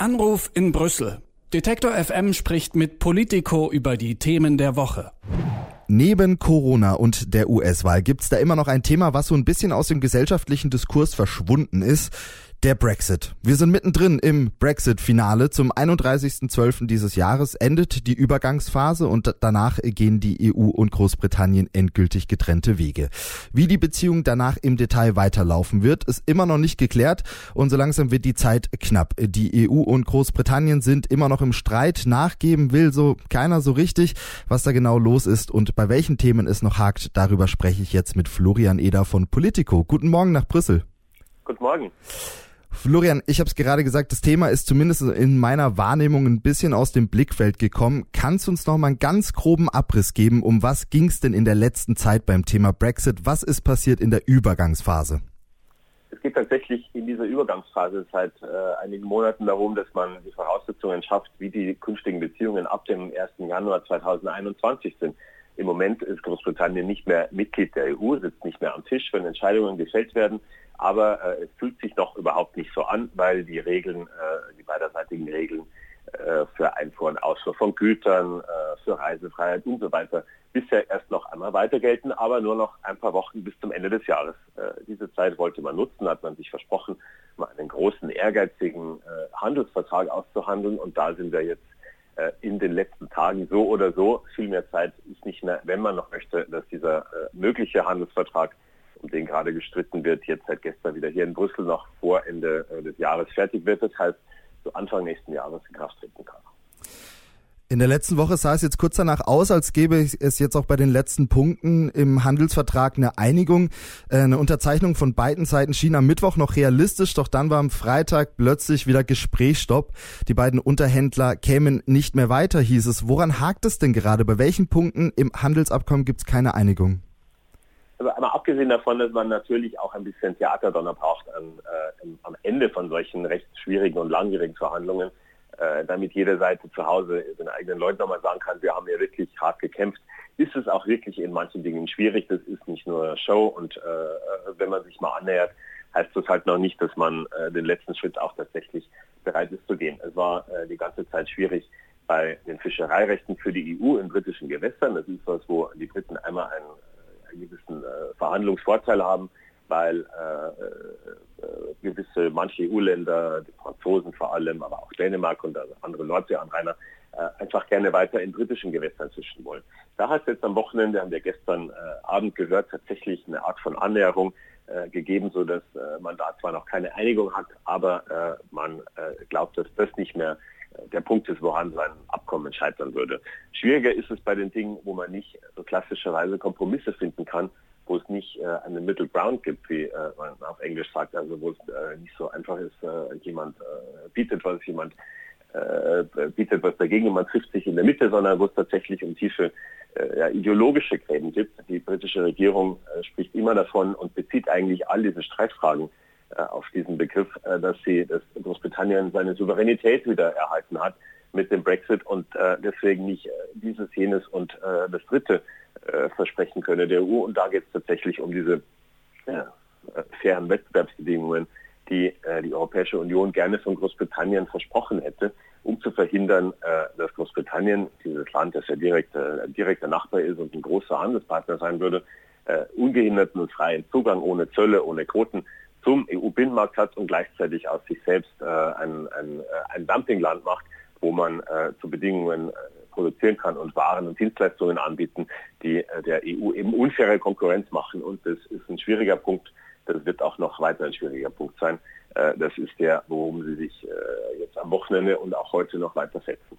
Anruf in Brüssel. Detektor FM spricht mit Politico über die Themen der Woche. Neben Corona und der US-Wahl gibt's da immer noch ein Thema, was so ein bisschen aus dem gesellschaftlichen Diskurs verschwunden ist. Der Brexit. Wir sind mittendrin im Brexit-Finale. Zum 31.12. dieses Jahres endet die Übergangsphase und danach gehen die EU und Großbritannien endgültig getrennte Wege. Wie die Beziehung danach im Detail weiterlaufen wird, ist immer noch nicht geklärt und so langsam wird die Zeit knapp. Die EU und Großbritannien sind immer noch im Streit. Nachgeben will so keiner so richtig, was da genau los ist und bei welchen Themen es noch hakt. Darüber spreche ich jetzt mit Florian Eder von Politico. Guten Morgen nach Brüssel. Guten Morgen. Florian, ich habe es gerade gesagt, das Thema ist zumindest in meiner Wahrnehmung ein bisschen aus dem Blickfeld gekommen. Kannst du uns noch mal einen ganz groben Abriss geben, um was ging es denn in der letzten Zeit beim Thema Brexit? Was ist passiert in der Übergangsphase? Es geht tatsächlich in dieser Übergangsphase seit äh, einigen Monaten darum, dass man die Voraussetzungen schafft, wie die künftigen Beziehungen ab dem 1. Januar 2021 sind. Im Moment ist Großbritannien nicht mehr Mitglied der EU, sitzt nicht mehr am Tisch, wenn Entscheidungen gefällt werden. Aber äh, es fühlt sich noch überhaupt nicht so an, weil die Regeln, äh, die beiderseitigen Regeln äh, für Einfuhr und Ausfuhr von Gütern, äh, für Reisefreiheit und so weiter bisher erst noch einmal weiter gelten, aber nur noch ein paar Wochen bis zum Ende des Jahres. Äh, diese Zeit wollte man nutzen, hat man sich versprochen, mal einen großen, ehrgeizigen äh, Handelsvertrag auszuhandeln und da sind wir jetzt in den letzten Tagen so oder so. Viel mehr Zeit ist nicht mehr, wenn man noch möchte, dass dieser äh, mögliche Handelsvertrag, um den gerade gestritten wird, jetzt seit gestern wieder hier in Brüssel noch vor Ende äh, des Jahres fertig wird. Das heißt, so Anfang nächsten Jahres in Kraft treten kann. In der letzten Woche sah es jetzt kurz danach aus, als gäbe es jetzt auch bei den letzten Punkten im Handelsvertrag eine Einigung. Äh, eine Unterzeichnung von beiden Seiten schien am Mittwoch noch realistisch, doch dann war am Freitag plötzlich wieder Gesprächsstopp. Die beiden Unterhändler kämen nicht mehr weiter, hieß es. Woran hakt es denn gerade? Bei welchen Punkten im Handelsabkommen gibt es keine Einigung? Also einmal abgesehen davon, dass man natürlich auch ein bisschen Theaterdonner braucht an, äh, am Ende von solchen recht schwierigen und langwierigen Verhandlungen äh, damit jede Seite zu Hause den eigenen Leuten nochmal sagen kann, wir haben ja wirklich hart gekämpft, ist es auch wirklich in manchen Dingen schwierig. Das ist nicht nur Show und äh, wenn man sich mal annähert, heißt das halt noch nicht, dass man äh, den letzten Schritt auch tatsächlich bereit ist zu gehen. Es war äh, die ganze Zeit schwierig bei den Fischereirechten für die EU in britischen Gewässern. Das ist was, wo die Briten einmal einen, äh, einen gewissen äh, Verhandlungsvorteil haben weil äh, äh, gewisse manche EU-Länder, die Franzosen vor allem, aber auch Dänemark und andere Nordseeanrainer äh, einfach gerne weiter in britischen Gewässern fischen wollen. Da hat es jetzt am Wochenende, haben wir gestern äh, Abend gehört, tatsächlich eine Art von Annäherung äh, gegeben, so dass äh, man da zwar noch keine Einigung hat, aber man glaubt, dass das nicht mehr der Punkt ist, woran sein Abkommen scheitern würde. Schwieriger ist es bei den Dingen, wo man nicht so klassischerweise Kompromisse finden kann, wo es nicht äh, eine Middle Ground gibt, wie äh, man auf Englisch sagt, also wo es äh, nicht so einfach ist, äh, jemand äh, bietet was, jemand äh, bietet was dagegen, man trifft sich in der Mitte, sondern wo es tatsächlich um tiefe ja, ideologische Gräben gibt. Die britische Regierung spricht immer davon und bezieht eigentlich all diese Streitfragen auf diesen Begriff, dass sie, dass Großbritannien seine Souveränität wieder erhalten hat mit dem Brexit und deswegen nicht dieses, jenes und das dritte äh, versprechen könne der EU. Und da geht es tatsächlich um diese äh, fairen Wettbewerbsbedingungen, die äh, die Europäische Union gerne von Großbritannien versprochen hätte, um zu verhindern, äh, dass Großbritannien, dieses Land, das ja direkt, äh, direkter Nachbar ist und ein großer Handelspartner sein würde, äh, ungehinderten und freien Zugang ohne Zölle, ohne Quoten zum EU-Binnenmarkt hat und gleichzeitig aus sich selbst äh, ein, ein, äh, ein Dumpingland macht, wo man äh, zu Bedingungen äh, produzieren kann und Waren und Dienstleistungen anbieten, die äh, der EU eben unfaire Konkurrenz machen. Und das ist ein schwieriger Punkt. Das wird auch noch weiter ein schwieriger Punkt sein. Das ist der, worum Sie sich jetzt am Wochenende und auch heute noch weiter setzen.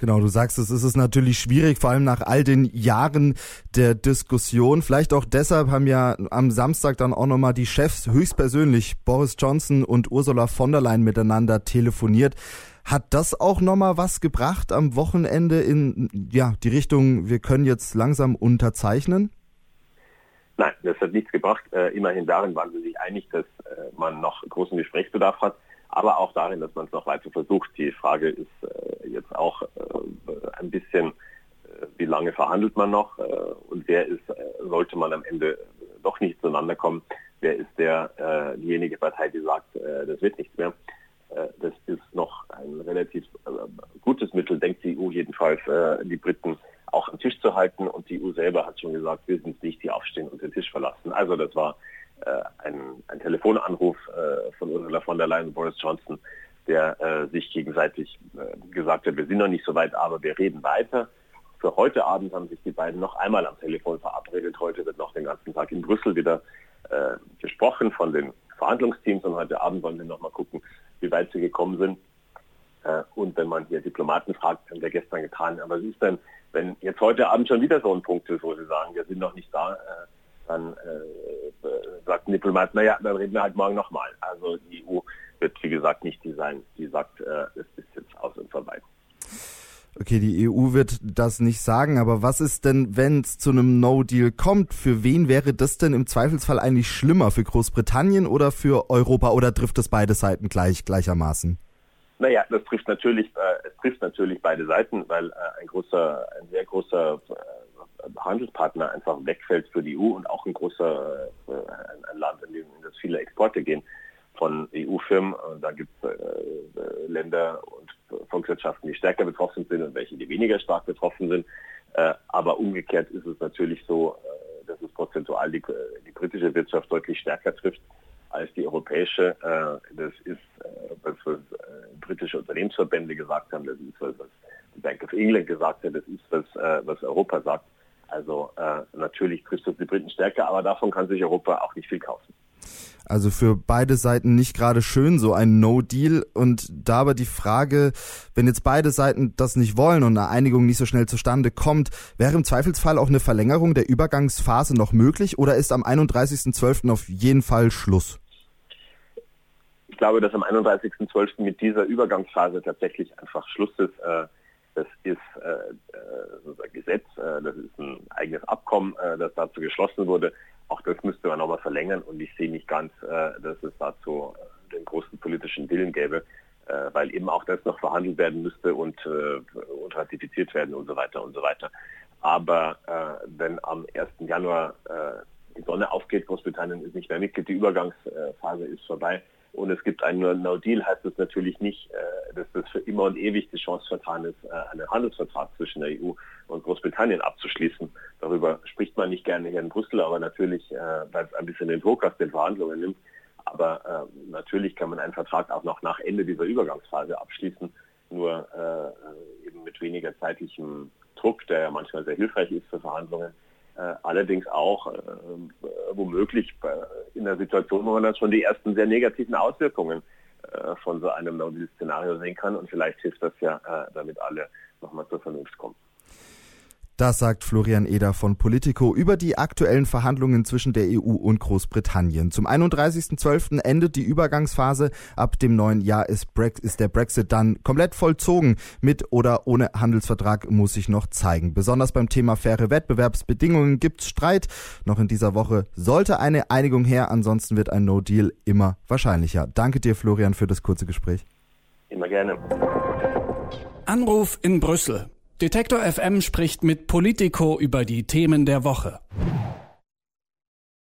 Genau, du sagst es, ist es natürlich schwierig, vor allem nach all den Jahren der Diskussion. Vielleicht auch deshalb haben ja am Samstag dann auch nochmal die Chefs höchstpersönlich Boris Johnson und Ursula von der Leyen miteinander telefoniert. Hat das auch nochmal was gebracht am Wochenende in ja, die Richtung, wir können jetzt langsam unterzeichnen? Nein, das hat nichts gebracht. Äh, immerhin darin waren sie sich einig, dass äh, man noch großen Gesprächsbedarf hat, aber auch darin, dass man es noch weiter versucht. Die Frage ist äh, jetzt auch äh, ein bisschen, äh, wie lange verhandelt man noch äh, und wer ist, äh, sollte man am Ende doch nicht zueinander kommen, wer ist der, diejenige Partei, die sagt, das wird nichts mehr. das ist noch ein relativ gutes Mittel, denkt die EU jedenfalls, die Briten auch am Tisch zu halten und die EU selber hat schon gesagt, wir sind nicht die aufstehen und den Tisch verlassen. Also das war ein, ein Telefonanruf äh, von Ursula von der Leyen und Boris Johnson, der äh, sich gegenseitig äh, gesagt hat, wir sind noch nicht so weit, aber wir reden weiter. Für heute Abend haben sich die beiden noch einmal am Telefon verabredet. Heute wird noch den ganzen Tag in Brüssel wieder äh, gesprochen von den Verhandlungsteams und heute Abend wollen wir noch mal gucken, wie weit sie gekommen sind. Äh, und wenn man hier Diplomaten fragt, haben wir gestern getan. Aber was ist denn, wenn jetzt heute Abend schon wieder so ein Punkt ist, wo sie sagen, wir sind noch nicht da, äh, dann äh, sagt ein Diplomat, naja, dann reden wir halt morgen nochmal. Also die EU wird, wie gesagt, nicht die sein, die sagt, äh, es ist jetzt aus und vorbei. Okay, die EU wird das nicht sagen, aber was ist denn, wenn es zu einem No-Deal kommt? Für wen wäre das denn im Zweifelsfall eigentlich schlimmer? Für Großbritannien oder für Europa oder trifft es beide Seiten gleich gleichermaßen? Naja, das trifft natürlich, äh, es trifft natürlich beide Seiten, weil äh, ein großer, ein sehr großer äh, Handelspartner einfach wegfällt für die EU und auch ein großer äh, ein, Land, in dem das viele Exporte gehen von EU-Firmen. Da gibt es äh, Länder und Volkswirtschaften, die stärker betroffen sind und welche, die weniger stark betroffen sind. Äh, aber umgekehrt ist es natürlich so, äh, dass es prozentual die, die, britische Wirtschaft deutlich stärker trifft als die europäische. Äh, das ist, äh, was, was britische Unternehmensverbände gesagt haben, das ist, was, was die Bank of England gesagt hat, das ist, was, was Europa sagt. Also natürlich trifft es die Briten stärker, aber davon kann sich Europa auch nicht viel kaufen. Also für beide Seiten nicht gerade schön, so ein No-Deal. Und da aber die Frage, wenn jetzt beide Seiten das nicht wollen und eine Einigung nicht so schnell zustande kommt, wäre im Zweifelsfall auch eine Verlängerung der Übergangsphase noch möglich oder ist am 31.12. auf jeden Fall Schluss? Ich glaube, dass am 31.12. mit dieser Übergangsphase tatsächlich einfach Schluss ist. Äh, das ist äh, äh, ein Gesetz, das ist ein eigenes Abkommen, das dazu geschlossen wurde auch das müsste man nochmal verlängern und ich sehe nicht ganz, äh, dass es dazu äh, den großen politischen Willen gäbe, äh, weil eben auch das noch verhandelt werden müsste und, und ratifiziert werden und so weiter und so weiter. Aber wenn am 1. Januar die Sonne aufgeht, Großbritannien ist nicht mehr Mitglied, die Übergangsphase ist vorbei, und es gibt einen No-Deal, heißt das natürlich nicht, äh, dass das für immer und ewig die Chance vertan ist, äh, einen Handelsvertrag zwischen der EU und Großbritannien abzuschließen. Darüber spricht man nicht gerne hier in Brüssel, aber natürlich, äh, weil es ein bisschen den Druck aus den Verhandlungen nimmt. Aber natürlich kann man einen Vertrag auch noch nach Ende dieser Übergangsphase abschließen, nur eben mit weniger zeitlichem Druck, der ja manchmal sehr hilfreich ist für Verhandlungen. Äh, allerdings auch äh, womöglich in der Situation, wo man dann schon die ersten sehr negativen Auswirkungen äh, von so einem No-Deal-Szenario sehen kann. Und vielleicht hilft das ja, damit alle nochmal zur Vernunft kommen. Das sagt Florian Eder von Politico über die aktuellen Verhandlungen zwischen der EU und Großbritannien. Zum 31.12. endet die Übergangsphase. Ab dem neuen Jahr ist, ist, der Brexit dann komplett vollzogen. Mit oder ohne Handelsvertrag muss sich noch zeigen. Besonders beim Thema faire Wettbewerbsbedingungen gibt's Streit. Noch in dieser Woche sollte eine Einigung her. Ansonsten wird ein No-Deal immer wahrscheinlicher. Danke dir, Florian, für das kurze Gespräch. Immer gerne. Anruf in Brüssel. Detektor FM spricht mit Politico über die Themen der Woche.